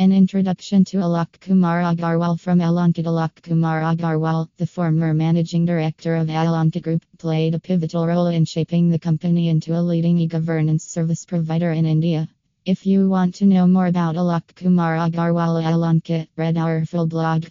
An introduction to Alok Kumar Agarwal from Alankit. Alok Kumar Agarwal, the former managing director of Alankit Group, played a pivotal role in shaping the company into a leading e-governance service provider in India. If you want to know more about Alok Kumar Agarwal Alankit, read our full blog.